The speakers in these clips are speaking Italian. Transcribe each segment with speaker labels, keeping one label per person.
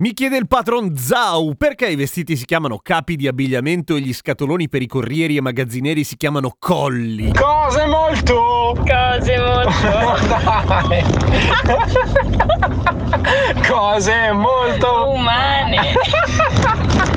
Speaker 1: Mi chiede il patron Zau perché i vestiti si chiamano capi di abbigliamento e gli scatoloni per i corrieri e magazzinieri si chiamano colli.
Speaker 2: Cose molto!
Speaker 3: Cose molto!
Speaker 2: Cose molto!
Speaker 3: umane.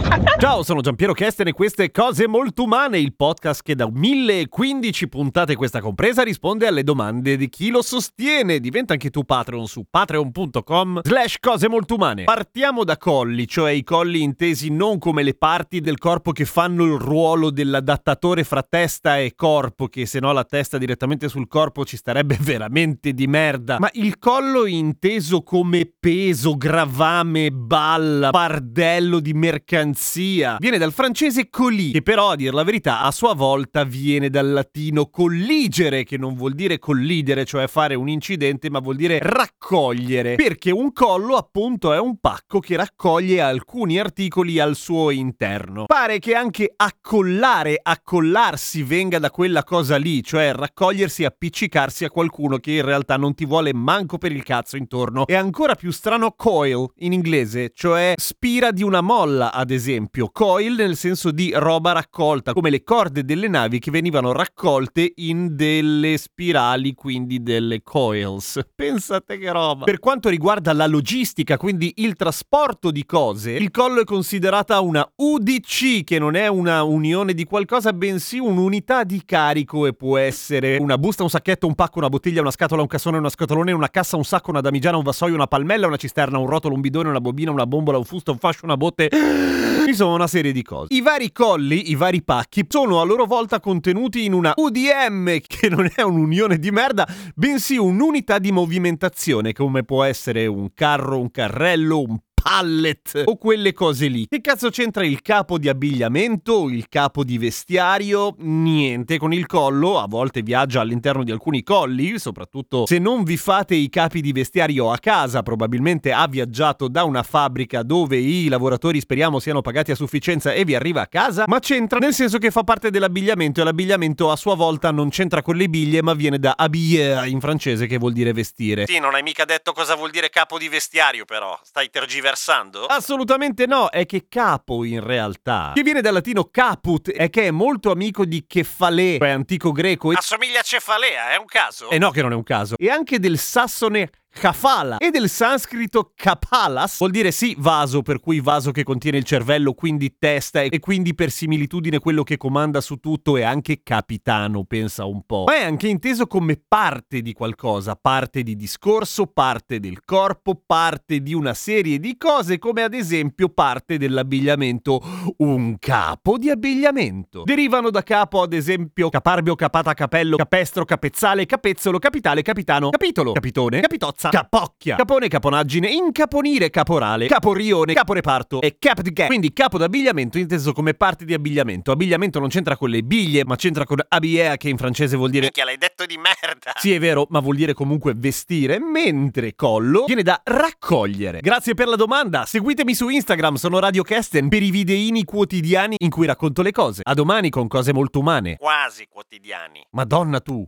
Speaker 1: Ciao, sono Giampiero Kesten e queste Cose Molto Umane, il podcast che da 1015 puntate questa compresa risponde alle domande di chi lo sostiene. Diventa anche tu Patreon su patreon.com slash cose molto umane. Partiamo da colli, cioè i colli intesi non come le parti del corpo che fanno il ruolo dell'adattatore fra testa e corpo, che se no la testa direttamente sul corpo ci starebbe veramente di merda, ma il collo inteso come peso, gravame, balla, fardello di mercanzia. Viene dal francese colis, che però a dir la verità a sua volta viene dal latino colligere, che non vuol dire collidere, cioè fare un incidente, ma vuol dire raccogliere, perché un collo appunto è un pacco che raccoglie alcuni articoli al suo interno. Pare che anche accollare, accollarsi venga da quella cosa lì, cioè raccogliersi appiccicarsi a qualcuno che in realtà non ti vuole manco per il cazzo intorno. È ancora più strano coil in inglese, cioè spira di una molla, ad esempio. Coil nel senso di roba raccolta, come le corde delle navi che venivano raccolte in delle spirali, quindi delle coils. Pensate che roba. Per quanto riguarda la logistica, quindi il trasporto di cose, il collo è considerata una UDC, che non è una unione di qualcosa, bensì un'unità di carico e può essere una busta, un sacchetto, un pacco, una bottiglia, una scatola, un cassone, una scatolone, una cassa, un sacco, una damigiana, un vassoio, una palmella, una cisterna, un rotolo, un bidone, una bobina, una bombola, un fusto, un fascio, una botte. Insomma, una serie di cose. I vari colli, i vari pacchi, sono a loro volta contenuti in una UDM, che non è un'unione di merda, bensì un'unità di movimentazione, come può essere un carro, un carrello, un pallet o quelle cose lì. Che cazzo c'entra il capo di abbigliamento, il capo di vestiario? Niente, con il collo a volte viaggia all'interno di alcuni colli, soprattutto se non vi fate i capi di vestiario a casa, probabilmente ha viaggiato da una fabbrica dove i lavoratori speriamo siano pagati a sufficienza e vi arriva a casa, ma c'entra nel senso che fa parte dell'abbigliamento e l'abbigliamento a sua volta non c'entra con le biglie, ma viene da habiller in francese che vuol dire vestire.
Speaker 4: Sì, non hai mica detto cosa vuol dire capo di vestiario, però. Stai tergiversando?
Speaker 1: Assolutamente no, è che capo in realtà, che viene dal latino caput e che è molto amico di Kefalè, cioè antico greco.
Speaker 4: Assomiglia a cefalea, è un caso?
Speaker 1: e no che non è un caso, e anche del sassone Kafala. E del sanscrito kapalas vuol dire sì vaso per cui vaso che contiene il cervello quindi testa e quindi per similitudine quello che comanda su tutto è anche capitano pensa un po' ma è anche inteso come parte di qualcosa parte di discorso parte del corpo parte di una serie di cose come ad esempio parte dell'abbigliamento. Un capo di abbigliamento. Derivano da capo ad esempio caparbio capata capello capestro capezzale capezzolo capitale capitano capitolo capitone capitozza capocchia, capone caponaggine, incaponire caporale, caporione, caporeparto e cap di gang. Quindi capo d'abbigliamento inteso come parte di abbigliamento. Abbigliamento non c'entra con le biglie, ma c'entra con habillé che in francese vuol dire
Speaker 4: Minchia, l'hai detto di merda.
Speaker 1: sì, è vero, ma vuol dire comunque vestire, mentre collo viene da raccogliere. Grazie per la domanda. Seguitemi su Instagram, sono Radio Kesten per i videini quotidiani in cui racconto le cose. A domani con cose molto umane.
Speaker 4: Quasi quotidiani.
Speaker 1: Madonna tu.